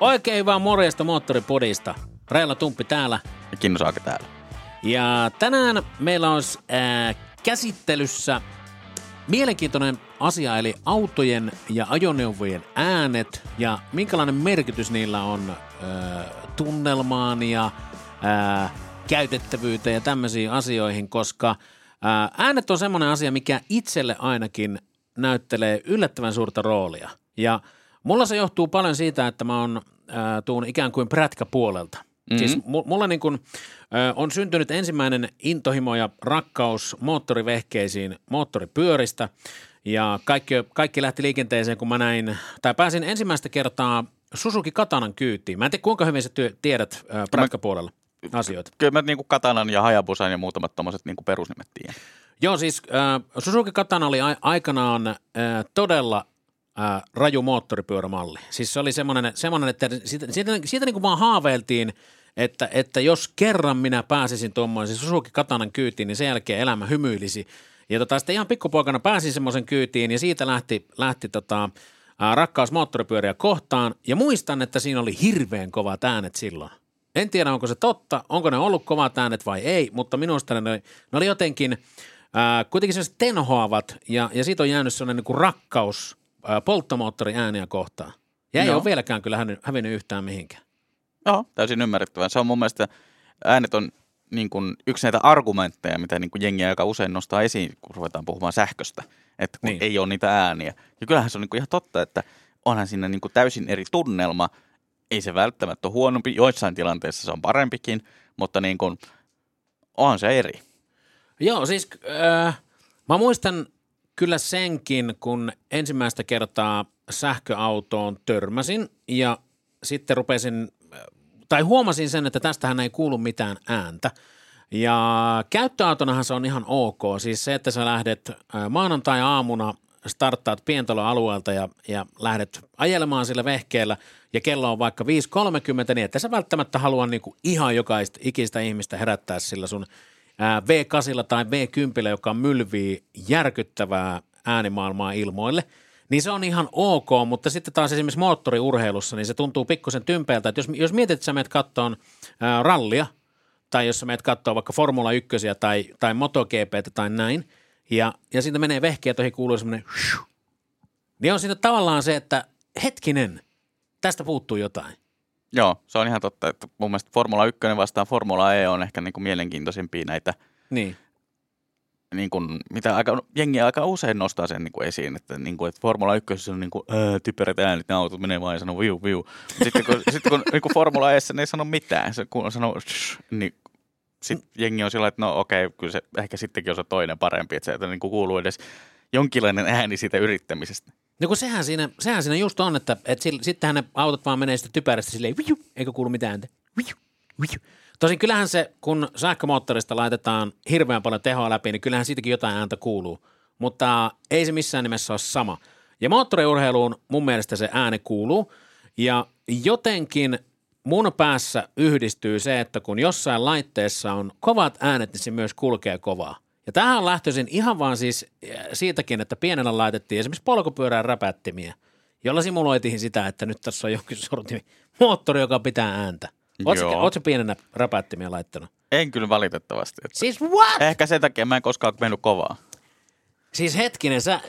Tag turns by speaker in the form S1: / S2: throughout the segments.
S1: Oikein hyvää morjesta Moottoripodista. Reilla Tumppi täällä.
S2: Ja Kinno Saake täällä.
S1: Ja tänään meillä on äh, käsittelyssä mielenkiintoinen asia, eli autojen ja ajoneuvojen äänet ja minkälainen merkitys niillä on äh, tunnelmaan ja äh, käytettävyyteen ja tämmöisiin asioihin, koska äänet on semmoinen asia, mikä itselle ainakin näyttelee yllättävän suurta roolia. Ja mulla se johtuu paljon siitä, että mä oon äh, tuun ikään kuin prätkäpuolelta. Mm-hmm. Siis mulla niin kun, äh, on syntynyt ensimmäinen intohimo ja rakkaus moottorivehkeisiin moottoripyöristä ja kaikki, kaikki lähti liikenteeseen, kun mä näin, tai pääsin ensimmäistä kertaa Suzuki Katanan kyytiin. Mä en tiedä, kuinka hyvin sä työ, tiedät äh, prätkäpuolella asioita.
S2: Kyllä mä niin kuin Katanan ja Hayabusan ja muutamat tuommoiset niin perusnimet tiedän.
S1: Joo, siis äh, Suzuki Katana oli a- aikanaan äh, todella äh, raju moottoripyörämalli. Siis se oli semmoinen, semmoinen että siitä, siitä, siitä niin kuin vaan haaveiltiin, että, että jos kerran minä pääsisin tuommoisen Suzuki Katanan kyytiin, niin sen jälkeen elämä hymyilisi. Ja tota, sitten ihan pikkupoikana pääsin semmoisen kyytiin ja siitä lähti, lähti tota, ää, rakkaus moottoripyöriä kohtaan. Ja muistan, että siinä oli hirveän kovat äänet silloin. En tiedä, onko se totta, onko ne ollut kovat äänet vai ei, mutta minusta ne, ne oli jotenkin ää, kuitenkin sellaiset tenhoavat ja, ja siitä on jäänyt sellainen niin kuin rakkaus ää, polttomoottoriääniä kohtaan. Ja ei
S2: Joo.
S1: ole vieläkään kyllä hävinnyt, hävinnyt yhtään mihinkään.
S2: Joo, täysin ymmärrettävää. Se on mun mielestä, äänet on niin kuin yksi näitä argumentteja, mitä niin kuin jengi aika usein nostaa esiin, kun ruvetaan puhumaan sähköstä, että kun
S1: niin.
S2: ei ole niitä ääniä. Ja kyllähän se on niin kuin ihan totta, että onhan siinä niin kuin täysin eri tunnelma. Ei se välttämättä ole huonompi, joissain tilanteissa se on parempikin, mutta niin kuin, onhan se eri.
S1: Joo, siis äh, mä muistan kyllä senkin, kun ensimmäistä kertaa sähköautoon törmäsin ja sitten rupesin, äh, tai huomasin sen, että tästähän ei kuulu mitään ääntä. Ja käyttöautonahan se on ihan ok. Siis se, että sä lähdet äh, maanantai-aamuna, starttaat pientaloalueelta ja, ja lähdet ajelemaan sillä vehkeellä ja kello on vaikka 5.30, niin että sä välttämättä halua niinku ihan jokaista ikistä ihmistä herättää sillä sun ää, V8 tai V10, joka mylvii järkyttävää äänimaailmaa ilmoille, niin se on ihan ok, mutta sitten taas esimerkiksi moottoriurheilussa, niin se tuntuu pikkusen tympeältä, että jos, jos mietit, että sä menet kattoon ää, rallia, tai jos sä menet katsoa vaikka Formula 1 tai, tai MotoGP tai näin, ja, ja siitä menee vehkeä, ohi kuuluu semmoinen niin on siinä tavallaan se, että hetkinen, tästä puuttuu jotain.
S2: Joo, se on ihan totta, että mun mielestä Formula 1 vastaan Formula E on ehkä niin kuin mielenkiintoisimpia näitä
S1: Niin.
S2: niin kuin, mitä aika, jengi aika usein nostaa sen niin kuin esiin, että, niin kuin, että Formula 1 on niin kuin, ää, typerät äänet, ne autot menee vaan ja sanoo viu, viu. Sitten kun, sitten kun niin kuin Formula E ne ei sano mitään, se kun sanoo shh, niin sitten jengi on sillä, että no okei, kyllä se ehkä sittenkin on se toinen parempi, että se että niin kuin kuuluu edes jonkinlainen ääni siitä yrittämisestä.
S1: No kun sehän siinä, sehän siinä just on, että, että sillä- sittenhän ne autot vaan menee sitten typerästi silleen, viu, eikä kuulu mitään ääntä. Tosin kyllähän se, kun sähkömoottorista laitetaan hirveän paljon tehoa läpi, niin kyllähän siitäkin jotain ääntä kuuluu. Mutta ei se missään nimessä ole sama. Ja moottoriurheiluun mun mielestä se ääni kuuluu. Ja jotenkin mun päässä yhdistyy se, että kun jossain laitteessa on kovat äänet, niin se myös kulkee kovaa. Ja tähän lähtöisin ihan vaan siis äh, siitäkin, että pienellä laitettiin esimerkiksi polkupyörään räpättimiä, jolla simuloitiin sitä, että nyt tässä on jokin sortin moottori, joka pitää ääntä. Oletko pienenä räpättimiä laittanut?
S2: En kyllä valitettavasti. Että
S1: Siis what?
S2: Ehkä sen takia mä en koskaan mennyt kovaa.
S1: Siis hetkinen, sä,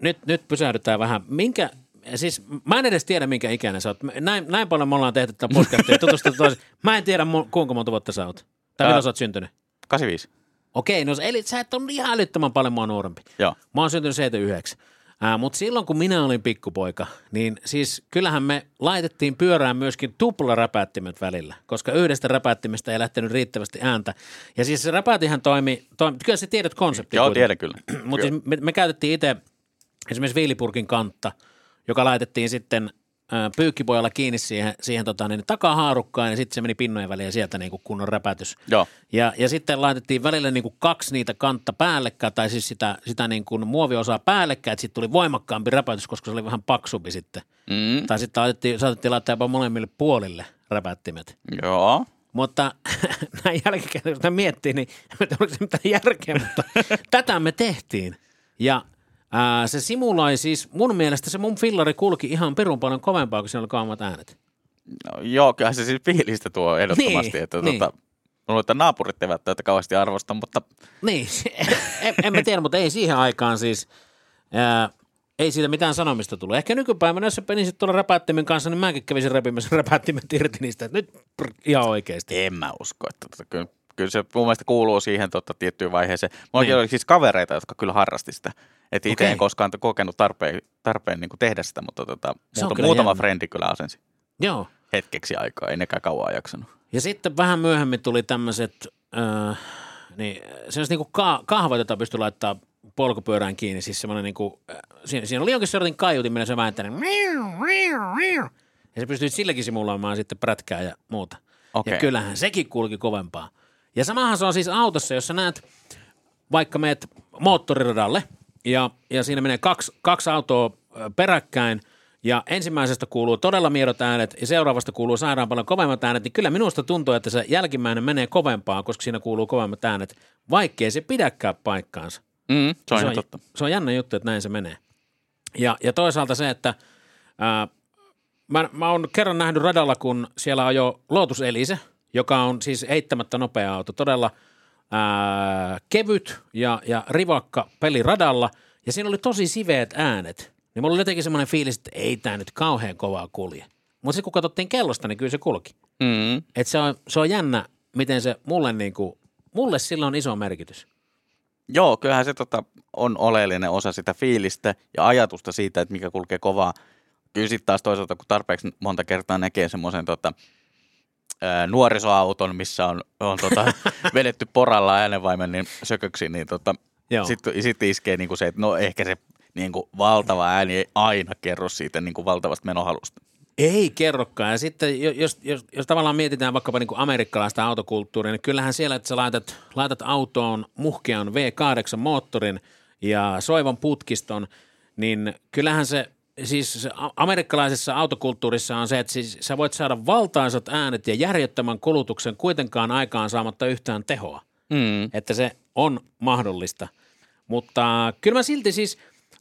S1: nyt, nyt pysähdytään vähän. Minkä, siis mä en edes tiedä, minkä ikäinen sä oot. Näin, näin paljon me ollaan tehty tätä podcastia ja tutustuttu toisiin. Mä en tiedä, kuinka monta vuotta sä oot. Tai milloin sä oot syntynyt.
S2: 85.
S1: Okei, no eli sä et ole ihan älyttömän paljon mua nuorempi.
S2: Joo.
S1: Mä oon syntynyt 79. Ää, mutta silloin, kun minä olin pikkupoika, niin siis kyllähän me laitettiin pyörään myöskin tuplaräpättimet välillä, koska yhdestä räpättimestä ei lähtenyt riittävästi ääntä. Ja siis se räpätihän toimi, toimi kyllä sä tiedät konseptin.
S2: Joo, tiedän kyllä.
S1: Mutta siis me, me käytettiin itse esimerkiksi viilipurkin kantta, joka laitettiin sitten pyykkipojalla kiinni siihen, siihen tota, niin, takahaarukkaan ja sitten se meni pinnojen väliin ja sieltä niin kuin kunnon räpätys.
S2: Joo.
S1: Ja, ja sitten laitettiin välillä niin kuin kaksi niitä kantta päällekkäin, tai siis sitä, sitä niin kuin muoviosaa päällekkäin, että sitten tuli voimakkaampi räpätys, koska se oli vähän paksumpi sitten.
S2: Mm.
S1: Tai sitten laitettiin, saatettiin laittaa jopa molemmille puolille räpättimet.
S2: Joo.
S1: Mutta näin jälkikäteen, kun sitä miettii, niin en tiedä, oliko se mitään järkeä, mutta tätä me tehtiin. Ja ää, se simuloi siis, mun mielestä se mun fillari kulki ihan perun paljon kovempaa, kun siinä oli kovemmat äänet.
S2: No, joo, kyllä se siis fiilistä tuo ehdottomasti,
S1: Niin,
S2: että
S1: niin.
S2: tota, Luulen, että naapurit eivät tätä kauheasti arvosta, mutta
S1: Niin, en, en mä tiedä, mutta ei siihen aikaan siis, ää, ei siitä mitään sanomista tullut. Ehkä nykypäivänä, jos sä penisit tuolla räpättimen kanssa, niin mäkin kävisin repimässä räpättimet irti niistä, että nyt prr, ihan oikeasti.
S2: en mä usko. Että tota, kyllä, kyllä se mun mielestä kuuluu siihen tota, tiettyyn vaiheeseen. Mulla
S1: Niin.
S2: oli siis kavereita, jotka kyllä harrasti sitä. Että itse en koskaan kokenut tarpeen, tarpeen niin kuin tehdä sitä, mutta tota, muuta, muutama
S1: jännä.
S2: frendi kyllä asensi
S1: Joo.
S2: hetkeksi aikaa, ei nekään kauan jaksanut.
S1: Ja sitten vähän myöhemmin tuli tämmöiset, äh, niin, sellaiset niinku ka- kahvat, jota pystyi laittaa polkupyörään kiinni. Siis semmoinen niinku, äh, siinä, siinä oli jonkin sortin kaiutin, millä se vääntänyt. Ja se pystyi silläkin simuloimaan sitten prätkää ja muuta.
S2: Okei.
S1: Ja kyllähän sekin kulki kovempaa. Ja samahan se on siis autossa, jos sä näet, vaikka meet moottoriradalle ja, ja siinä menee kaksi, kaksi autoa peräkkäin ja ensimmäisestä kuuluu todella miedot äänet ja seuraavasta kuuluu sairaan paljon kovemmat äänet, niin kyllä minusta tuntuu, että se jälkimmäinen menee kovempaa, koska siinä kuuluu kovemmat äänet, vaikkei se pidäkään paikkaansa.
S2: Mm, se on
S1: se, on,
S2: totta.
S1: se on jännä juttu, että näin se menee. Ja, ja toisaalta se, että ää, mä, mä oon kerran nähnyt radalla, kun siellä on jo Lotus Elise, joka on siis eittämättä nopea auto, todella ää, kevyt ja, ja rivakka peli radalla, ja siinä oli tosi siveet äänet. Niin mulla oli jotenkin semmoinen fiilis, että ei tämä nyt kauhean kovaa kulje. Mutta sitten kun katsottiin kellosta, niin kyllä se kulki.
S2: Mm.
S1: Et se, on, se on jännä, miten se mulle, niinku, mulle sillä on iso merkitys.
S2: Joo, kyllähän se tota, on oleellinen osa sitä fiilistä ja ajatusta siitä, että mikä kulkee kovaa. Kyllä sitten taas toisaalta, kun tarpeeksi monta kertaa näkee semmoisen tota, ää, nuorisoauton, missä on, on tota, vedetty poralla äänenvaimen niin sököksi, niin tota, sitten sit iskee niinku se, että no ehkä se niinku valtava ääni ei aina kerro siitä niinku valtavasta menohalusta. Ei
S1: kerrokaan. Ja sitten jo- jos, jos, jos tavallaan mietitään vaikkapa niin kuin amerikkalaista autokulttuuria, niin kyllähän siellä, että sä laitat, laitat autoon muhkean V8-moottorin ja soivan putkiston, niin kyllähän se, siis amerikkalaisessa autokulttuurissa on se, että siis sä voit saada valtaisat äänet ja järjettömän kulutuksen kuitenkaan aikaan saamatta yhtään tehoa
S2: Mm.
S1: että se on mahdollista. Mutta kyllä mä silti siis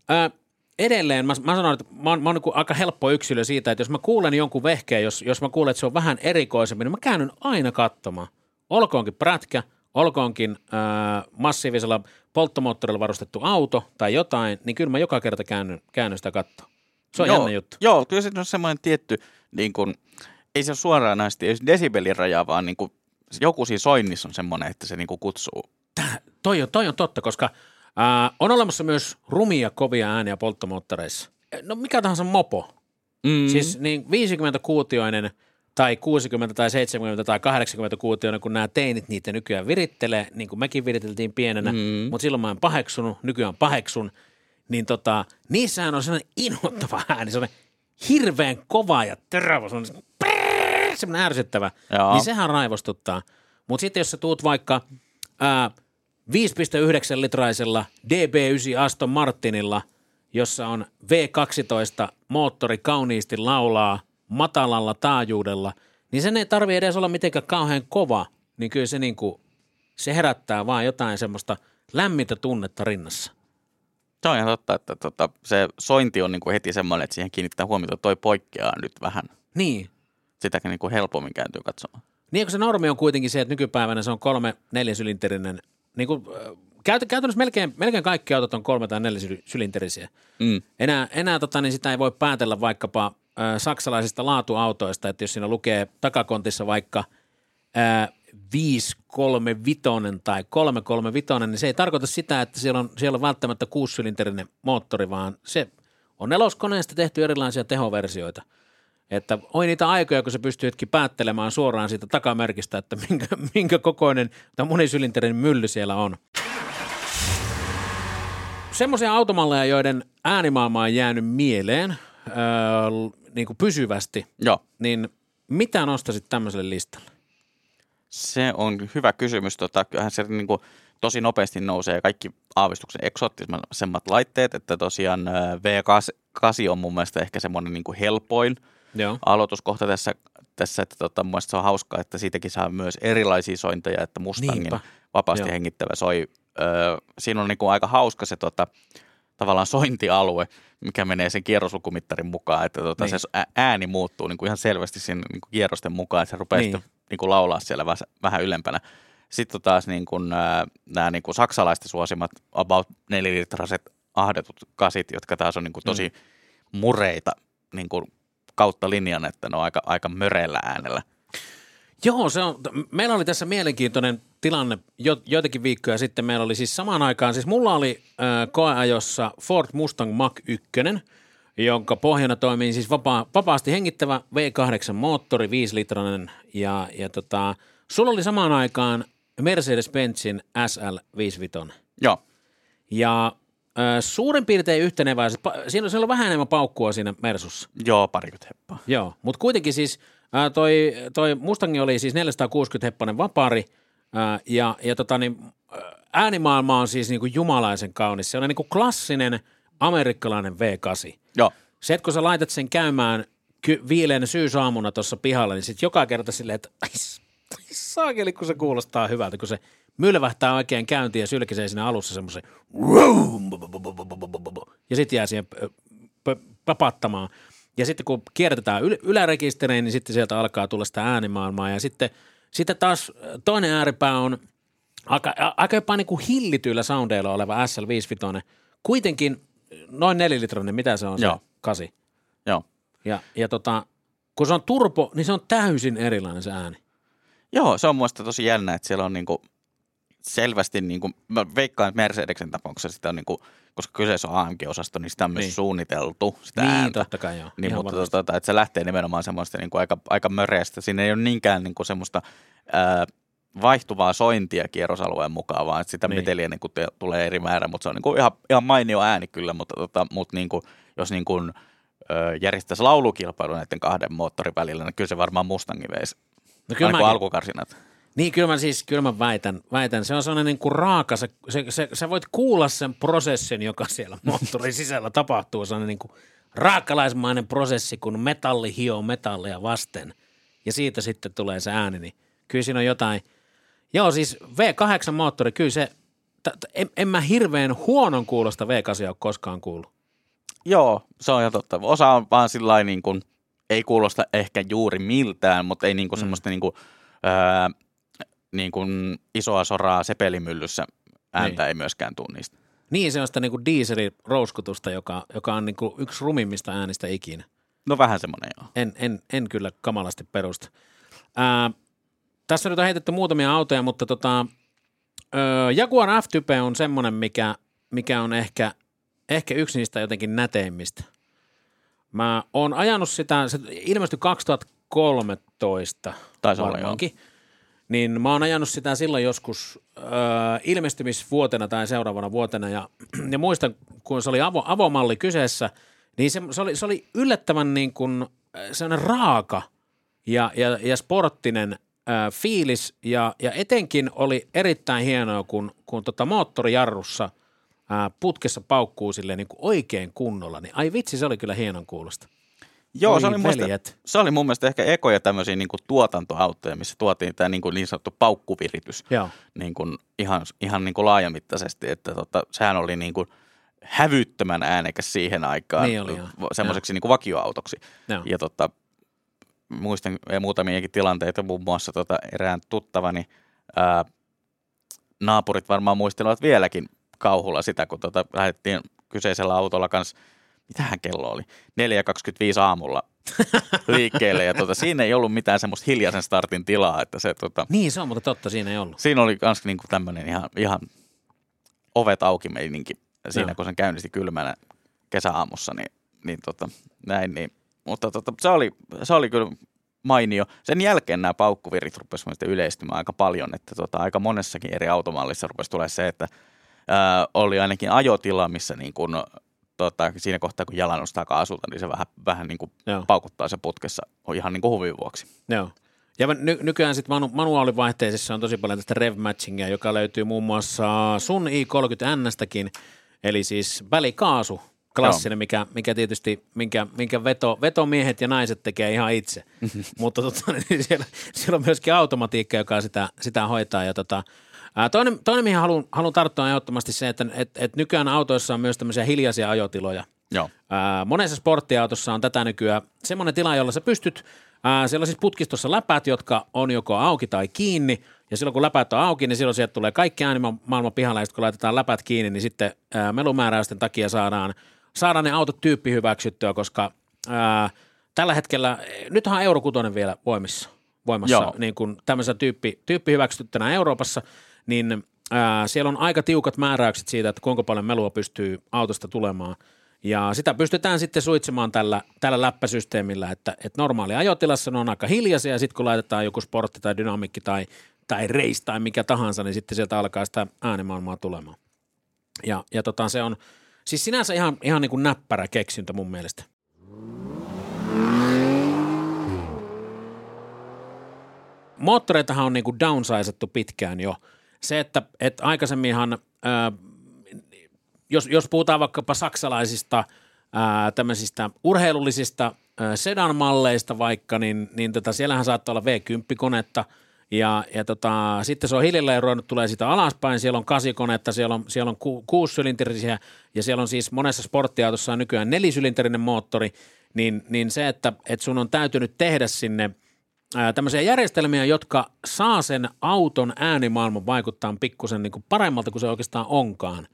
S1: ää, edelleen, mä, mä sanon, että mä oon, mä oon niin aika helppo yksilö siitä, että jos mä kuulen jonkun vehkeen, jos, jos mä kuulen, että se on vähän erikoisempi, niin mä käännyn aina katsomaan. Olkoonkin prätkä, olkoonkin ää, massiivisella polttomoottorilla varustettu auto tai jotain, niin kyllä mä joka kerta käännyn, käännyn sitä kattoa. Se on
S2: joo,
S1: jännä juttu.
S2: Joo, kyllä se on semmoinen tietty, niin kun, ei se ole suoraan näistä se desibelin raja, vaan niin kun, joku siinä soinnissa on semmoinen, että se niin kuin kutsuu.
S1: Toi on, toi on totta, koska ää, on olemassa myös rumia kovia ääniä polttomoottoreissa. No mikä tahansa mopo,
S2: Mm.
S1: Siis niin 50-kuutioinen tai 60 tai 70 tai 80-kuutioinen, kun nämä teinit niitä nykyään virittelee, niin kuin mekin viriteltiin pienenä,
S2: Mm.
S1: mutta silloin mä en paheksunut, nykyään paheksun, niin tota, niissähän on sellainen inhottava ääni, sellainen hirveän kova ja terävä, sellainen, sellainen ärsyttävä,
S2: Joo.
S1: niin sehän raivostuttaa. Mutta sitten jos sä tuut vaikka ää, 5,9 litraisella DB9 Aston Martinilla, jossa on V12 moottori kauniisti laulaa matalalla taajuudella, niin sen ei tarvi edes olla mitenkään kauhean kova, niin kyllä se, niinku, se herättää vaan jotain semmoista lämmintä tunnetta rinnassa.
S2: Se on ihan totta, että tota, se sointi on niin kuin heti semmoinen, että siihen kiinnittää huomiota, että toi poikkeaa nyt vähän.
S1: Niin,
S2: Sitäkin niin kuin helpommin kääntyy katsomaan.
S1: Niin kun se normi on kuitenkin se, että nykypäivänä se on kolme neljäsylinterinen, niin kuin, äh, käyt, käytännössä melkein, melkein kaikki autot on kolme tai neljäsylinterisiä.
S2: Mm.
S1: Enää, enää tota, niin sitä ei voi päätellä vaikkapa äh, saksalaisista laatuautoista, että jos siinä lukee takakontissa vaikka äh, 535 tai 335, niin se ei tarkoita sitä, että siellä on, siellä on välttämättä kuusisylinterinen moottori, vaan se on neloskoneesta tehty erilaisia tehoversioita. Että oi niitä aikoja, kun sä pystytkin päättelemään suoraan siitä takamerkistä, että minkä, minkä kokoinen tai monisylinterinen mylly siellä on. Semmoisia automalleja, joiden äänimaailma on jäänyt mieleen öö, niin kuin pysyvästi,
S2: Joo,
S1: niin mitä nostaisit tämmöiselle listalle?
S2: Se on hyvä kysymys. Tota, kyllähän se niin kuin, tosi nopeasti nousee kaikki aavistuksen eksoottisemmat laitteet, että tosiaan ää, V8 on mun mielestä ehkä semmoinen niin kuin helpoin
S1: Joo.
S2: aloituskohta tässä, tässä, että tota, mun mielestä se on hauskaa, että siitäkin saa myös erilaisia sointeja, että Mustangin
S1: Niinpä.
S2: vapaasti
S1: Joo.
S2: hengittävä soi. Öö, siinä on niinku aika hauska se tota, tavallaan sointialue, mikä menee sen kierroslukumittarin mukaan, että tota,
S1: Niin.
S2: se ääni muuttuu niinku ihan selvästi siinä niinku kierrosten mukaan, että se rupeaa
S1: Niin.
S2: Niin. niinku laulaa siellä vähän, vähän ylempänä. Sitten taas niin kuin, nämä niin kuin saksalaisten suosimat about 4-litraset ahdetut kasit, jotka taas on niin kuin tosi mureita niin kuin kautta linjan, että ne on aika, aika möreillä äänellä.
S1: Joo, se on, meillä oli tässä mielenkiintoinen tilanne jo, joitakin viikkoja sitten. Meillä oli siis samaan aikaan, siis mulla oli äh, koeajossa Ford Mustang Mach 1, jonka pohjana toimii siis vapaa, vapaasti hengittävä V8 moottori, 5-litrainen ja, ja tota, sulla oli samaan aikaan Mercedes-Benzin SL55.
S2: Joo,
S1: Ja äh, suurin piirtein yhtenevä, siis pa- siinä, on- vähän enemmän paukkua siinä Mersussa.
S2: joo, parikymmentä heppaa.
S1: Joo, mutta kuitenkin siis ää, toi, toi Mustangi oli siis 460 heppanen vapari ää, ja, ja tota niin, ää, äänimaailma on siis niinku jumalaisen kaunis. Se on niinku klassinen amerikkalainen V8.
S2: Joo,
S1: Se, että kun sä laitat sen käymään ky- viileänä syysaamuna tuossa pihalla, niin sitten joka kerta silleen, että ai, ai saakeli, kun se kuulostaa hyvältä, kun se mylvähtää oikein käyntiin ja sylkisee siinä alussa semmoisen ja sitten jää siihen papattamaan. Ja sitten kun kiertetään yl- ylärekistereen, niin sitten sieltä alkaa tulla sitä äänimaailmaa. Ja sitten, sitten taas toinen ääripää on aika, aika jopa niin kuin hillityillä soundeilla oleva SL55. Kuitenkin noin nelilitrainen, mitä se on
S2: Joo.
S1: se kasi.
S2: joo.
S1: Ja, ja tota, kun se on turbo, niin se on täysin erilainen se ääni.
S2: Joo, se on mielestä tosi jännä, että siellä on niinku selvästi, niinku, mä veikkaan, että Mercedeksen tapauksessa sitä on niinku, koska kyseessä on AMG-osasto, niin sitä on myös
S1: Niin.
S2: suunniteltu, sitä
S1: Niin,
S2: ääntä.
S1: totta kai joo.
S2: Niin,
S1: Ihan
S2: mutta tota, että se lähtee nimenomaan semmoista niin kuin aika, aika möreästä. Siinä ei ole niinkään niin kuin semmoista ää, vaihtuvaa sointia kierrosalueen mukaan, vaan sitä
S1: Niin.
S2: meteliä niin kuin te, tulee eri määrä, mutta se on niin kuin ihan, ihan mainio ääni kyllä, mutta, tota, mutta niin kuin, jos niin kuin, ö, järjestäisi laulukilpailu näiden kahden moottorin välillä, niin kyllä se varmaan Mustangi veisi.
S1: No kyllä mäkin-
S2: alkukarsinat.
S1: Niin, kyllä mä siis, kyllä mä väitän, väitän. Se on sellainen niin kuin raaka, se, se, se, sä voit kuulla sen prosessin, joka siellä moottorin sisällä tapahtuu. Se on niin kuin raakalaismainen prosessi, kun metalli hioo metallia vasten. Ja siitä sitten tulee se ääni, niin kyllä siinä on jotain. Joo, siis V8 moottori, kyllä se, t- t- en, en mä hirveän huonon kuulosta V8 ole koskaan kuullut.
S2: Joo, se on ihan totta. Osa on vaan sillä niin kuin, ei kuulosta ehkä juuri miltään, mutta ei niin kuin mm. semmoista niin kuin, ää, niin kuin isoa soraa sepelimyllyssä ääntä
S1: Niin.
S2: ei myöskään tule niistä.
S1: Niin, se on sitä niin kuin dieselin rouskutusta, joka, joka on niin kuin yksi rumimmista äänistä ikinä.
S2: No vähän semmoinen joo.
S1: En, en, en kyllä kamalasti perusta. Ää, tässä nyt on heitetty muutamia autoja, mutta tota, ö, Jaguar F-Type on semmoinen, mikä, mikä on ehkä, ehkä yksi niistä jotenkin näteimmistä. Mä oon ajanut sitä, se ilmestyi 2013
S2: Taisi olla,
S1: varmaankin. Niin mä oon ajanut sitä silloin joskus ö, ilmestymisvuotena tai seuraavana vuotena ja, ja muistan, kun se oli avo, avomalli kyseessä, niin se, se, oli, se oli yllättävän niin kuin, sellainen raaka ja, ja, ja sporttinen ö, fiilis ja, ja etenkin oli erittäin hienoa, kun, kun tota moottorijarrussa ää, putkessa paukkuu silleen niin kuin oikein kunnolla, niin ai vitsi, se oli kyllä hienon kuulosta.
S2: Joo,
S1: Oi
S2: se oli,
S1: veljet.
S2: se oli mun mielestä ehkä ekoja tämmöisiä niin kuin tuotantoautoja, missä tuotiin tämä niin, kuin niin sanottu paukkuviritys
S1: Joo.
S2: niin kuin ihan, ihan niin kuin laajamittaisesti, että tota, sehän oli niin kuin hävyttömän äänekäs siihen aikaan
S1: Niin oli,
S2: semmoiseksi niin kuin vakioautoksi.
S1: Joo.
S2: Ja tota, muistan muutamiakin tilanteita, muun muassa tota, erään tuttavani ää, naapurit varmaan muistelevat vieläkin kauhulla sitä, kun tota, lähdettiin kyseisellä autolla kanssa, mitähän kello oli, 4.25 aamulla liikkeelle ja tota, siinä ei ollut mitään semmoista hiljaisen startin tilaa, että se tota,
S1: Niin, se on mutta totta, siinä ei ollut.
S2: siinä oli myös niinku tämmöinen ihan, ihan ovet auki meininki siinä,
S1: Joo.
S2: kun sen käynnisti kylmänä kesäaamussa, niin, niin tota, näin, niin, mutta tota, se, oli, se oli kyllä mainio. Sen jälkeen nämä paukkuvirit rupesivat yleistymään aika paljon, että tota, aika monessakin eri automallissa rupesi tulee se, että ää, oli ainakin ajotila, missä niin kun, tota, siinä kohtaa, kun jalan nostaa kaasulta, niin se vähän, vähän niin kuin
S1: Joo.
S2: paukuttaa se putkessa ihan niin kuin huvin vuoksi.
S1: Joo. Ja ny- nykyään sitten manu- manuaalivaihteisessa on tosi paljon tästä rev matchingia, joka löytyy muun muassa sun i30Nstäkin, eli siis välikaasu klassinen, mikä, mikä tietysti, minkä, minkä veto, vetomiehet ja naiset tekee ihan itse. Mutta tota, niin siellä, siellä, on myöskin automatiikka, joka sitä, sitä hoitaa. Ja tota, ää, toinen, toinen, mihin haluan, haluan tarttua on ehdottomasti se, että et, et nykyään autoissa on myös tämmöisiä hiljaisia ajotiloja.
S2: Joo.
S1: Ää, monessa sporttiautossa on tätä nykyään semmoinen tila, jolla sä pystyt, ää, siellä on siis putkistossa läpät, jotka on joko auki tai kiinni, ja silloin kun läpät on auki, niin silloin sieltä tulee kaikki äänimaailman pihalle, ja sitten kun laitetaan läpät kiinni, niin sitten ää, melumääräysten takia saadaan, saadaan ne autot tyyppi hyväksyttyä, koska ää, tällä hetkellä, nythän on Euro 6 vielä voimissa, voimassa,
S2: Joo.
S1: niin kuin tämmöisessä tyyppi, tyyppi hyväksyttynä Euroopassa, niin ää, siellä on aika tiukat määräykset siitä, että kuinka paljon melua pystyy autosta tulemaan. Ja sitä pystytään sitten suitsemaan tällä, tällä läppäsysteemillä, että, että normaali ajotilassa ne on aika hiljaisia, ja sitten kun laitetaan joku sportti tai dynamikki tai, tai race tai mikä tahansa, niin sitten sieltä alkaa sitä äänimaailmaa tulemaan. Ja, ja tota, se on siis sinänsä ihan, ihan niin kuin näppärä keksintö mun mielestä. Moottoreitahan on niin kuin downsizattu pitkään jo. Se, että, että aikaisemminhan, ää, jos, jos puhutaan vaikkapa saksalaisista ää, tämmöisistä urheilullisista sedan-malleista vaikka, niin, niin tota, siellähän saattaa olla V10-konetta ja, ja tota, sitten se on hiljalleen ruvennut tulee sitä alaspäin, siellä on kasikonetta, siellä on, siellä on ku, kuusisylinterisiä ja siellä on siis monessa sporttiautossa on nykyään nelisylinterinen moottori, niin, niin se, että, että sun on täytynyt tehdä sinne tämmöisiä järjestelmiä, jotka saa sen auton äänimaailman vaikuttaa pikkusen niin kuin paremmalta kuin se oikeastaan onkaan.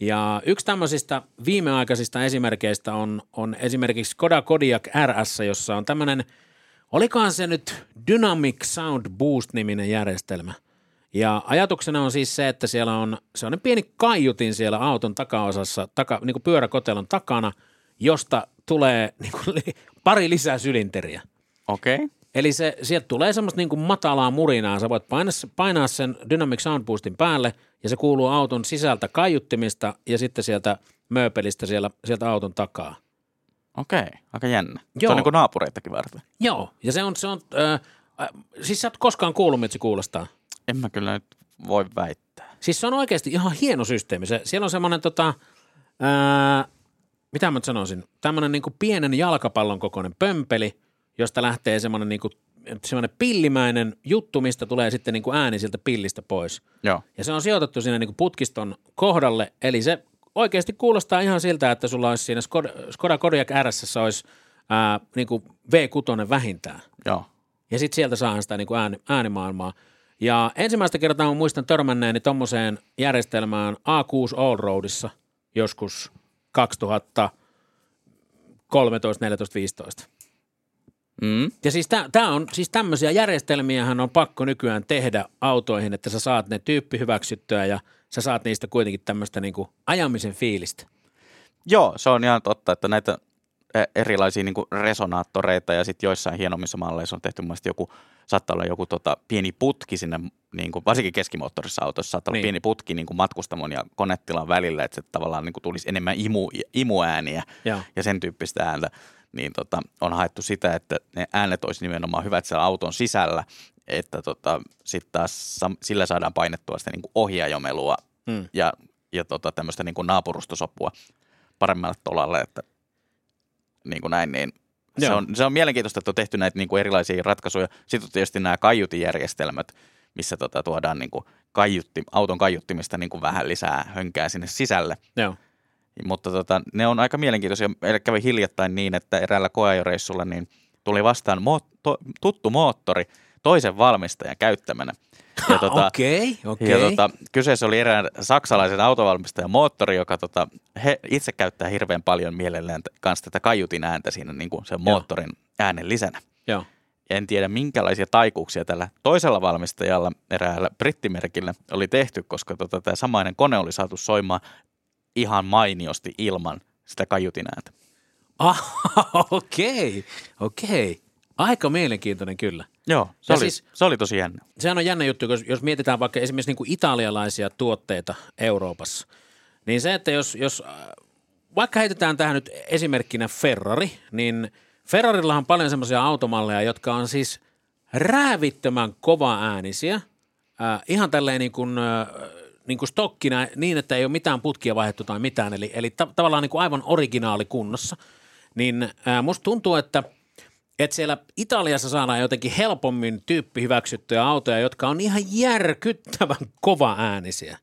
S1: Ja yksi tämmöisistä viimeaikaisista esimerkkeistä on, on esimerkiksi Skoda Kodiaq RS, jossa on tämmöinen, olikohan se nyt Dynamic Sound Boost-niminen järjestelmä. Ja ajatuksena on siis se, että siellä on sellainen pieni kaiutin siellä auton takaosassa, taka, niin kuin pyöräkotelon takana, josta tulee niin kuin, pari lisää sylinteriä.
S2: Okei. Okay.
S1: Eli se, sieltä tulee semmoista niin kuin matalaa murinaa. Sä voit painaa, painaa sen Dynamic Sound Boostin päälle ja se kuuluu auton sisältä kaiuttimista ja sitten sieltä mööpelistä siellä, sieltä auton takaa.
S2: Okei, aika jännä. Se
S1: Joo.
S2: on niin kuin naapureitakin varten.
S1: Joo, ja se on, se on äh, äh, siis sä et koskaan kuullut, miltä se kuulostaa.
S2: En mä kyllä nyt voi väittää.
S1: Siis se on oikeasti ihan hieno systeemi. Se, siellä on semmoinen tota, ää, mitä mä nyt sanoisin, tämmöinen niin pienen jalkapallon kokoinen pömpeli, josta lähtee semmoinen niin kuin, semmoinen pillimäinen juttu, mistä tulee sitten niin kuin ääni siltä pillistä pois.
S2: Joo.
S1: Ja se on sijoitettu sinne niin kuin putkiston kohdalle, eli se oikeasti kuulostaa ihan siltä, että sulla olisi siinä Skoda, Skoda Kodiaq RS olisi ää, niin kuin V6 vähintään.
S2: Joo.
S1: Ja sitten sieltä saa sitä niin kuin ääni, äänimaailmaa. Ja ensimmäistä kertaa mä muistan törmänneeni tommoseen järjestelmään A6 Allroadissa joskus 2013, 14, 15.
S2: Mm.
S1: Ja siis tämä on, siis tämmöisiä järjestelmiähän on pakko nykyään tehdä autoihin, että sä saat ne tyyppi hyväksyttyä ja sä saat niistä kuitenkin tämmöistä niinku ajamisen fiilistä.
S2: Joo, se on ihan totta, että näitä ä, erilaisia niin resonaattoreita ja sitten joissain hienommissa malleissa on tehty mun mielestä joku, saattaa olla joku tota, pieni putki sinne, niin kuin, varsinkin keskimoottorissa autossa saattaa olla
S1: Niin.
S2: pieni putki niin kuin matkustamon ja konetilan välillä, että se tavallaan niin kuin tulisi enemmän imu, imuääniä
S1: Joo.
S2: ja sen tyyppistä ääntä, niin tota, on haettu sitä, että ne äänet olisi nimenomaan hyvät siellä auton sisällä, että tota, sitten taas sillä saadaan painettua sitä niin kuin ohjaajomelua
S1: Mm.
S2: ja, ja tota, tämmöistä niin kuin naapurustosopua paremmalle tolalle, että niin kuin näin, niin se on, se on mielenkiintoista, että on tehty näitä niin kuin erilaisia ratkaisuja. Sitten on tietysti nämä kaiutijärjestelmät, missä tota, tuodaan niin kuin kaiutti, auton kaiuttimista niin kuin vähän lisää hönkää sinne sisälle.
S1: Joo.
S2: Mutta tota, ne on aika mielenkiintoisia. Meille kävi hiljattain niin, että eräällä koeajoreissulla niin tuli vastaan mo- to- tuttu moottori toisen valmistajan käyttämänä. Ja tota,
S1: Okei, okei.
S2: ja tota, kyseessä oli erään saksalaisen autovalmistajan moottori, joka tota, he itse käyttää hirveän paljon mielellään kanssa tätä kaiutin ääntä siinä niin kuin sen moottorin äänen lisänä.
S1: Joo.
S2: En tiedä minkälaisia taikuuksia tällä toisella valmistajalla, eräällä brittimerkillä, oli tehty, koska tota, tämä samainen kone oli saatu soimaan ihan mainiosti ilman sitä kaiutin ääntä.
S1: Ah, okei, okei. Aika mielenkiintoinen kyllä.
S2: Joo, se,
S1: Ja
S2: oli,
S1: siis-
S2: se oli tosi jännä.
S1: Sehän on jännä juttu, jos, jos mietitään vaikka esimerkiksi niin kuin italialaisia tuotteita Euroopassa, niin se, että jos, jos äh, vaikka heitetään tähän nyt esimerkkinä Ferrari, niin Ferrarilla on paljon semmoisia automalleja, jotka on siis räävittömän kova äänisiä, äh, ihan tälleen niin kuin, äh, niin kuin stokkina niin, että ei ole mitään putkia vaihdettu tai mitään, eli, eli ta- tavallaan niin kuin aivan originaali kunnossa, niin ää, musta tuntuu, että, että siellä Italiassa saadaan jotenkin helpommin tyyppi hyväksyttyjä autoja, jotka on ihan järkyttävän kova äänisiä.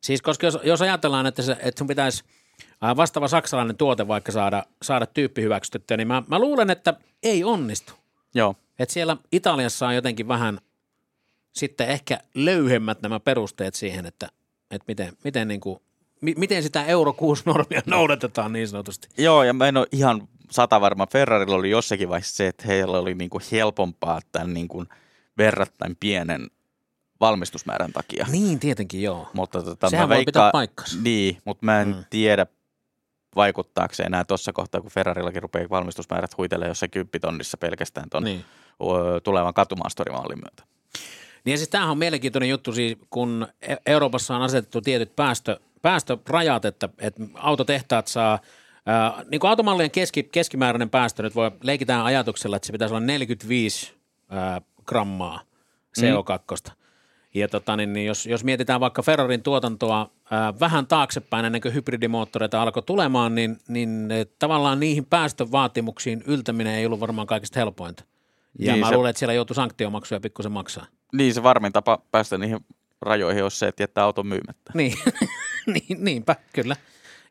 S1: Siis koska jos, jos ajatellaan, että, se, että sun pitäisi vastaava saksalainen tuote vaikka saada, saada tyyppi hyväksyttyä, niin mä, mä luulen, että ei onnistu.
S2: Joo.
S1: Että siellä Italiassa on jotenkin vähän sitten ehkä löyhemmät nämä perusteet siihen, että, että miten, miten, niin kuin, mi, miten sitä Euro 6-normia noudatetaan niin sanotusti.
S2: Joo, ja mä en ole ihan sata varma. Ferrarilla oli jossakin vaiheessa se, että heillä oli niinku helpompaa tämän niinku verrattain pienen valmistusmäärän takia.
S1: Niin, tietenkin joo.
S2: Mutta tota,
S1: Sehän
S2: mä
S1: voi pitää paikkansa.
S2: Niin, mutta mä en
S1: Mm.
S2: tiedä vaikuttaako se enää tuossa kohtaa, kun Ferrarillakin rupeaa valmistusmäärät huitelee jossain kymppitonnissa pelkästään tuon
S1: Niin.
S2: niin. tulevan katumaastorimaallin myötä.
S1: Niin ja siis tämähän on mielenkiintoinen juttu, siis kun E- Euroopassa on asetettu tietyt päästö, päästörajat, että, että autotehtaat saa, ää, niin kuin automallien keski, keskimääräinen päästö nyt voi leikitään ajatuksella, että se pitäisi olla 45 ää, grammaa CO2. Ja tota, niin, niin jos, jos mietitään vaikka Ferrarin tuotantoa ää, vähän taaksepäin ennen kuin hybridimoottoreita alkoi tulemaan, niin, niin tavallaan niihin päästövaatimuksiin yltäminen ei ollut varmaan kaikista helpointa. Ja
S2: Niin,
S1: mä
S2: se-
S1: luulen, että siellä joutui sanktiomaksuja pikkusen maksaa.
S2: Niin se varmin tapa päästä niihin rajoihin olisi se, että jättää auton myymättä.
S1: Niin, niin, niinpä, kyllä.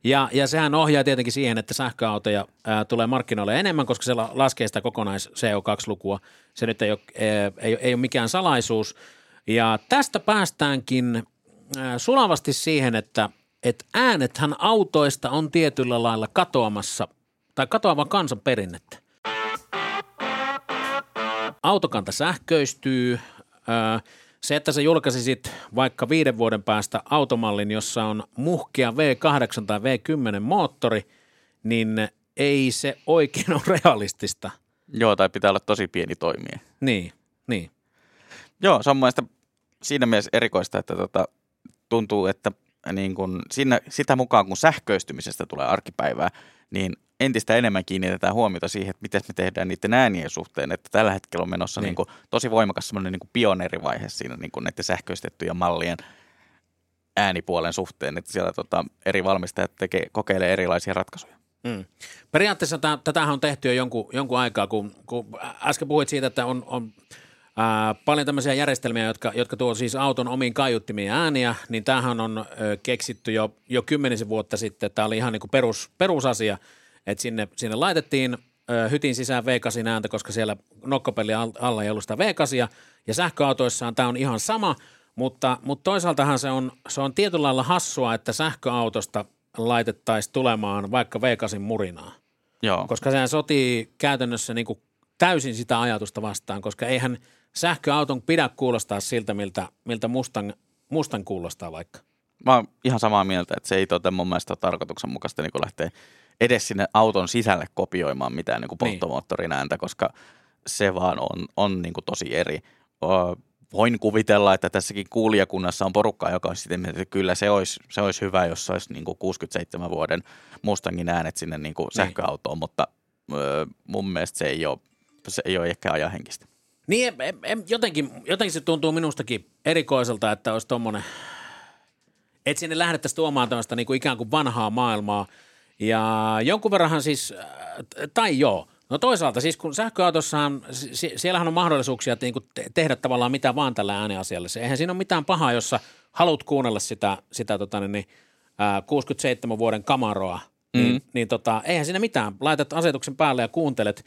S1: Ja, ja sehän ohjaa tietenkin siihen, että sähköautoja ää, tulee markkinoille enemmän, koska se la- laskee sitä kokonais CO2-lukua. Se nyt ei ole, ää, ei, ei ole mikään salaisuus. Ja tästä päästäänkin ää, sulavasti siihen, että et äänethän autoista on tietyllä lailla katoamassa, tai katoavan kansan perinnettä. Autokanta sähköistyy. Ää, Se, että sä julkaisisit vaikka viiden vuoden päästä automallin, jossa on muhkea V8 tai V10 moottori, niin ei se oikein ole realistista.
S2: Joo, tai pitää olla tosi pieni toimija.
S1: Niin, niin.
S2: Joo, se on mielestä siinä mielessä erikoista, että tota, tuntuu, että niin kun siinä, sitä mukaan kun sähköistymisestä tulee arkipäivää, niin entistä enemmän kiinnitetään huomiota siihen, että miten me tehdään niiden äänien suhteen. Että tällä hetkellä on menossa
S1: Niin.
S2: niin. Niin tosi voimakas semmoinen niin pioneerivaihe siinä niin näiden sähköistettyjen mallien äänipuolen suhteen, että siellä tota, eri valmistajat tekee, kokeilee erilaisia ratkaisuja.
S1: Mm. Periaatteessa tä, tätähän on tehty jo jonkun, jonkun aikaa, kun, kun äsken puhuit siitä, että on, on ää, paljon tämmöisiä järjestelmiä, jotka, jotka tuo siis auton omiin kaiuttimiin ääniä, niin tämähän on ö, keksitty jo, jo kymmenisen vuotta sitten. Tämä oli ihan niin kuin perus, perusasia, että sinne, sinne laitettiin ö, hytin sisään V8 ääntä, koska siellä nokkopeli al- alla ei ollut sitä V8, ja sähköautoissaan tämä on ihan sama, mutta, mutta toisaaltahan se on, se on tietyllä lailla hassua, että sähköautosta laitettaisiin tulemaan vaikka V8 murinaa,
S2: Joo,
S1: koska sehän sotii käytännössä niin kuin täysin sitä ajatusta vastaan, koska eihän sähköauton pidä kuulostaa siltä, miltä, miltä Mustang, Mustang kuulostaa vaikka.
S2: mä oon ihan samaa mieltä, että se ei tota mun mielestä ole tarkoituksenmukaista niin lähteä edes sinne auton sisälle kopioimaan mitään niin
S1: Niin.
S2: polttomoottorin ääntä, koska se vaan on, on niin kuin tosi eri. Voin kuvitella, että tässäkin kuulijakunnassa on porukkaa, joka olisi sitä mieltä, että kyllä se olisi, se olisi hyvä, jos se olisi niin kuin 67 vuoden Mustangin äänet sinne niin kuin sähköautoon, mutta ö, mun mielestä se ei ole, se ei ole ehkä ajahenkistä.
S1: Niin, em, em, jotenkin, jotenkin se tuntuu minustakin erikoiselta, että olisi tuommoinen, että sinne lähdettäisiin tuomaan tämmöistä niin kuin ikään kuin vanhaa maailmaa. Ja jonkun verranhan siis, äh, tai joo, no toisaalta siis kun sähköautossahan, si- siellähän on mahdollisuuksia niin kuin te- tehdä tavallaan mitä vaan tällä ääniasialle. Se, eihän siinä ole mitään pahaa, jos sä haluat kuunnella sitä, sitä tota, niin, niin, äh, 67 vuoden kamaroa, niin,
S2: Mm.
S1: niin tota, eihän siinä mitään. Laitat asetuksen päälle ja kuuntelet.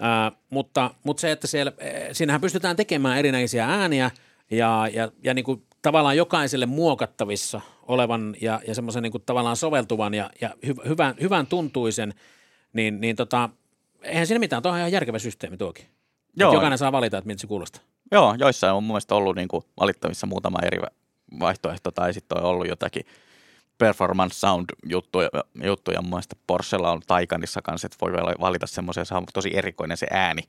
S1: Ää, mutta, mutta se, että siellä, siinähän pystytään tekemään erinäisiä ääniä ja, ja, ja niin kuin tavallaan jokaiselle muokattavissa olevan ja, ja semmoisen niin tavallaan soveltuvan ja, ja hy, hyvän, hyvän tuntuisen, niin, niin tota, eihän siinä mitään, tuo on ihan järkevä systeemi tuokin.
S2: Joo.
S1: Jokainen saa valita, että miltä se kuulostaa.
S2: Joo, joissain on mun mielestä ollut niin kuin valittavissa muutama eri vaihtoehto, tai sitten on ollut jotakin performance sound juttuja, juttuja. mun mielestä Porschella on Taycanissa kanssa, että voi valita semmoisen, se on tosi erikoinen se ääni.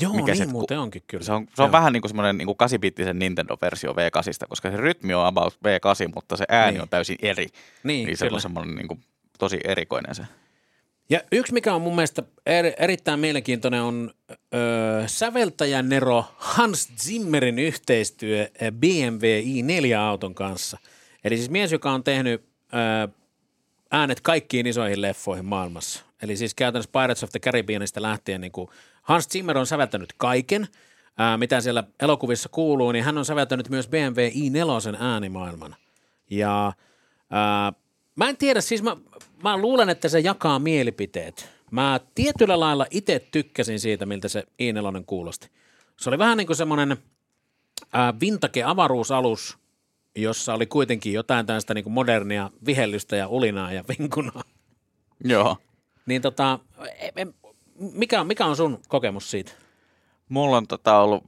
S1: Joo,
S2: Mikä
S1: niin
S2: se-
S1: muuten onkin kyllä.
S2: Se on, se on
S1: Joo.
S2: vähän niin kuin semmoinen niin 8-bittisen Nintendo-versio V8, koska se rytmi on about V8, mutta se ääni
S1: Niin.
S2: on täysin eri.
S1: Niin,
S2: Niin se
S1: kyllä.
S2: on semmoinen niin kuin tosi erikoinen se.
S1: Ja yksi, mikä on mun mielestä er, erittäin mielenkiintoinen, on ö, säveltäjän Nero Hans Zimmerin yhteistyö BMW i4-auton kanssa. Eli siis mies, joka on tehnyt ö, äänet kaikkiin isoihin leffoihin maailmassa. Eli siis käytännössä Pirates of the Caribbeanista lähtien niin kuin Hans Zimmer on säveltänyt kaiken, ää, mitä siellä elokuvissa kuuluu, niin hän on säveltänyt myös BMW i4 äänimaailman. Ja ää, mä en tiedä, siis mä, mä luulen, että se jakaa mielipiteet. Mä tietyllä lailla itse tykkäsin siitä, miltä se i4 kuulosti. Se oli vähän niin kuin semmoinen vintage-avaruusalus, jossa oli kuitenkin jotain tällaista niin modernia vihellystä ja ulinaa ja vinkunaa.
S2: Joo.
S1: Niin tota, e- e- mikä, mikä on sun kokemus siitä?
S2: Mulla on tota ollut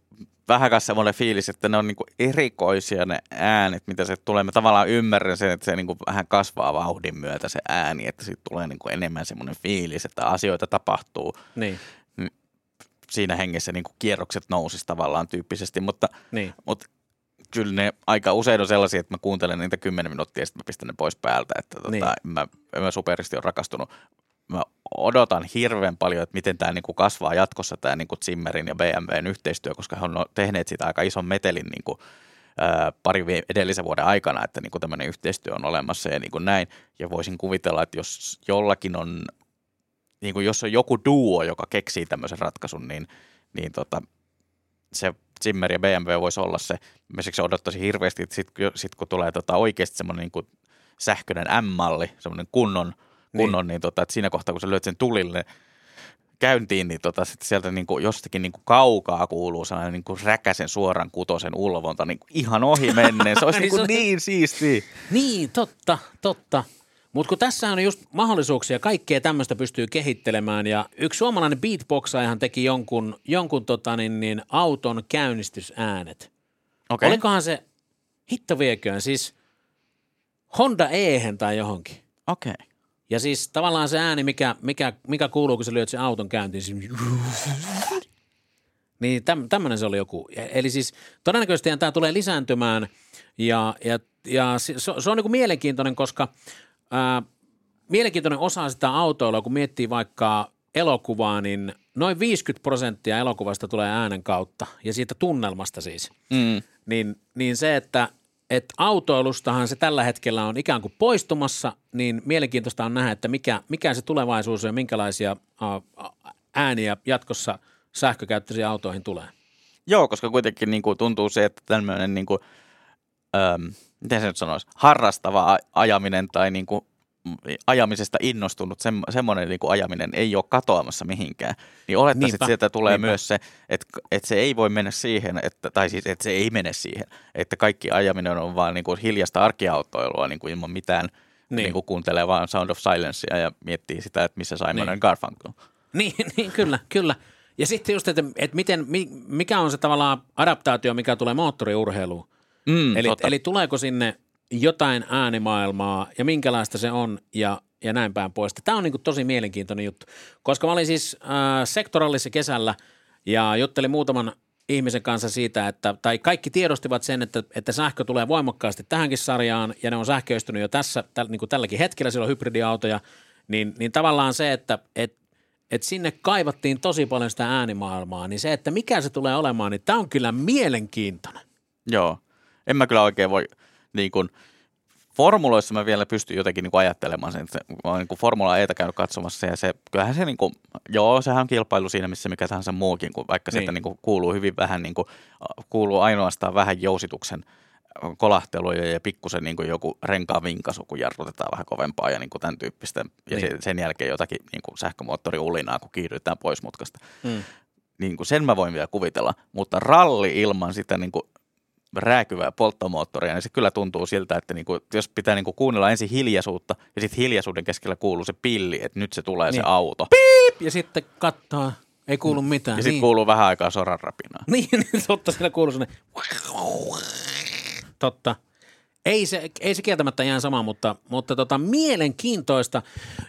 S2: vähän kanssa semmoinen fiilis, että ne on niinku erikoisia ne äänet, mitä se tulee. Mä tavallaan ymmärrän sen, että se niinku vähän kasvaa vauhdin myötä se ääni, että siitä tulee niinku enemmän semmoinen fiilis, että asioita tapahtuu.
S1: Niin.
S2: Siinä hengessä niinku kierrokset nousisi tavallaan tyyppisesti, mutta,
S1: Niin.
S2: mutta kyllä ne aika usein on sellaisia, että mä kuuntelen niitä kymmenen minuuttia ja sitten mä pistän ne pois päältä. Että tota,
S1: niin.
S2: mä, mä superisti on rakastunut. Mä odotan hirveän paljon, että miten tämä niinku kasvaa jatkossa tämä niinku Zimmerin ja BMWn yhteistyö, koska he on tehneet siitä aika ison metelin niinku, pari edellisen vuoden aikana, että niinku tämmöinen yhteistyö on olemassa ja niinku näin. Ja voisin kuvitella, että jos jollakin on, niinku jos on joku duo, joka keksii tämmöisen ratkaisun, niin, niin tota, se Zimmer ja BMW voisi olla se. Mä siksi odottaisin hirveästi, että sitten sit kun tulee tota oikeasti semmoinen niin sähköinen M-malli, semmoinen kunnon, kunnon niin. niin tota, että siinä kohtaa, kun sä lyöt sen tulille käyntiin, niin tota, sit sieltä niin kuin jostakin niin kuin kaukaa kuuluu sellainen niin kuin räkäsen suoran kutosen ulvonta niin kuin ihan ohi menneen. Se olisi
S1: Niin
S2: niin, niin siistiä.
S1: Niin, totta, totta. Mutta kun tässä on just mahdollisuuksia, kaikkea tämmöistä pystyy kehittelemään ja yksi suomalainen beatboxaajahan teki jonkun, jonkun tota niin, niin, auton käynnistysäänet.
S2: Okei.
S1: Olikohan se, hitto vieköön, siis Honda Ehen tai johonkin.
S2: Okei.
S1: Ja siis tavallaan se ääni, mikä, mikä, mikä kuuluu, kun sä lyöt sen auton käyntiin. Siis... Niin täm, tämmöinen se oli joku. Ja- Eli siis todennäköisesti tämä tulee lisääntymään ja, ja, ja se, se on niin kuin mielenkiintoinen, koska ää, mielenkiintoinen osa sitä autoilua, kun miettii vaikka elokuvaa, niin noin 50 prosenttia elokuvasta tulee äänen kautta ja siitä tunnelmasta siis
S2: Mm.
S1: niin, niin se, että et autoilustahan se tällä hetkellä on ikään kuin poistumassa, niin mielenkiintoista on nähdä, että mikä, mikä se tulevaisuus on ja minkälaisia ääniä jatkossa sähkökäyttöisiin autoihin tulee.
S2: Joo, koska kuitenkin niin kuin, tuntuu se, että tämmöinen, niin kuin, äm, miten se nyt sanoisi, harrastava ajaminen tai niin kuin, ajamisesta innostunut, sem, semmoinen niin kuin ajaminen ei ole katoamassa mihinkään. Niin olettaisin,
S1: Niinpä,
S2: että sieltä tulee
S1: niinpä.
S2: myös se, että, että se ei voi mennä siihen, että, tai siis, että se ei mene siihen, että kaikki ajaminen on vaan niin kuin hiljasta arkiautoilua niin kuin ilman mitään,
S1: Niin.
S2: niin. kuin kuuntelee vaan Sound of Silencea ja miettii sitä, että missä Simon
S1: Niin.
S2: Garfunkel on.
S1: Niin, niin kyllä, kyllä. Ja sitten just, että, että miten, mi- mikä on se tavallaan adaptaatio, mikä tulee moottoriurheiluun.
S2: Mm,
S1: Eli,
S2: totta.
S1: eli tuleeko sinne jotain äänimaailmaa ja minkälaista se on ja, ja näin päin pois. Tämä on niin kuin tosi mielenkiintoinen juttu, koska mä olin siis äh, sektorallissa kesällä ja juttelin muutaman ihmisen kanssa siitä, että, tai kaikki tiedostivat sen, että, että sähkö tulee voimakkaasti tähänkin sarjaan ja ne on sähköistynyt jo tässä, täl, niin kuin tälläkin hetkellä, siellä on hybridiautoja, niin, niin tavallaan se, että et, et sinne kaivattiin tosi paljon sitä äänimaailmaa, niin se, että mikä se tulee olemaan, niin tämä on kyllä mielenkiintoinen.
S2: Joo. En mä kyllä oikein voi, niin kuin, formuloissa mä vielä pystyn jotenkin niin kuin ajattelemaan sen, että mä oon niin Formula Etä käynyt katsomassa ja se, kyllähän se niin kuin, joo, sehän on kilpailu siinä missä mikä tahansa muukin, kun vaikka
S1: Niin.
S2: sieltä niin kuin kuuluu hyvin vähän, niin kuin, kuuluu ainoastaan vähän jousituksen kolahteluja ja pikkusen niin kuin joku renkaan vinkasu, kun jarrutetaan vähän kovempaa ja niin kuin tämän tyyppistä. Ja
S1: Niin.
S2: sen jälkeen jotakin niin kuin sähkömoottori ulinaa, kun kiihdytään pois mutkasta
S1: Mm.
S2: niin kuin sen mä voin vielä kuvitella, mutta ralli ilman sitä niin kuin rääkyvää polttomoottoria, niin se kyllä tuntuu siltä, että niin kuin, jos pitää niin kuin kuunnella ensin hiljaisuutta ja sitten hiljaisuuden keskellä kuuluu se pilli, että nyt se tulee
S1: Niin.
S2: se auto.
S1: ja sitten kattaa, ei kuulu mitään.
S2: Ja sitten
S1: niin.
S2: kuuluu vähän aikaa soran rapinaa.
S1: Niin, niin, totta, siellä kuuluu sellainen. Totta. Ei se, ei se kieltämättä ihan sama, mutta, mutta tota, mielenkiintoista.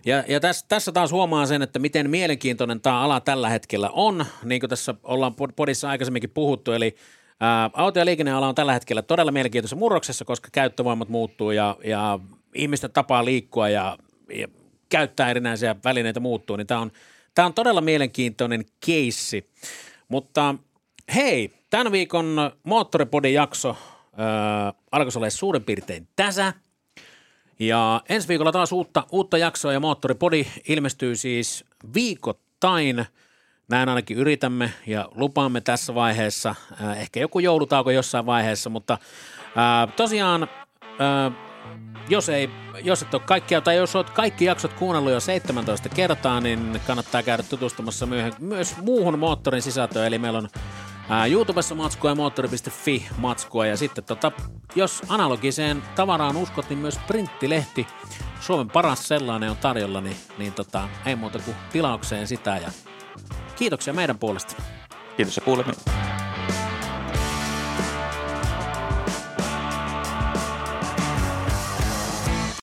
S1: Ja, ja tässä, tässä taas huomaa sen, että miten mielenkiintoinen tämä ala tällä hetkellä on, niin kuin tässä ollaan pod- podissa aikaisemminkin puhuttu. Eli auto- ja liikenneala on tällä hetkellä todella mielenkiintoisessa murroksessa, koska käyttövoimat muuttuu ja, ja ihmisten tapaa liikkua ja, ja käyttää erinäisiä välineitä muuttuu. Niin tämä on, on todella mielenkiintoinen keissi. Mutta hei, tämän viikon Moottoripodin jakso Öö, alkaisi olla suurin piirtein tässä. Ja ensi viikolla taas uutta, uutta jaksoa ja Moottoripodi ilmestyy siis viikoittain. Näin ainakin yritämme ja lupaamme tässä vaiheessa. Äh, ehkä joku joulutauko jossain vaiheessa, mutta äh, tosiaan äh, jos, ei, jos et ole kaikkia, tai jos olet kaikki jaksot kuunnellut jo 17 kertaa, niin kannattaa käydä tutustumassa myös muuhun moottorin sisältöön. Eli meillä on ää, YouTubessa matskua ja moottori.fi matskua. Ja sitten tota, jos analogiseen tavaraan uskot, niin myös printtilehti, Suomen paras sellainen on tarjolla, niin, niin tota, ei muuta kuin tilaukseen sitä. Ja kiitoksia meidän puolesta.
S2: Kiitos ja kuulemiin.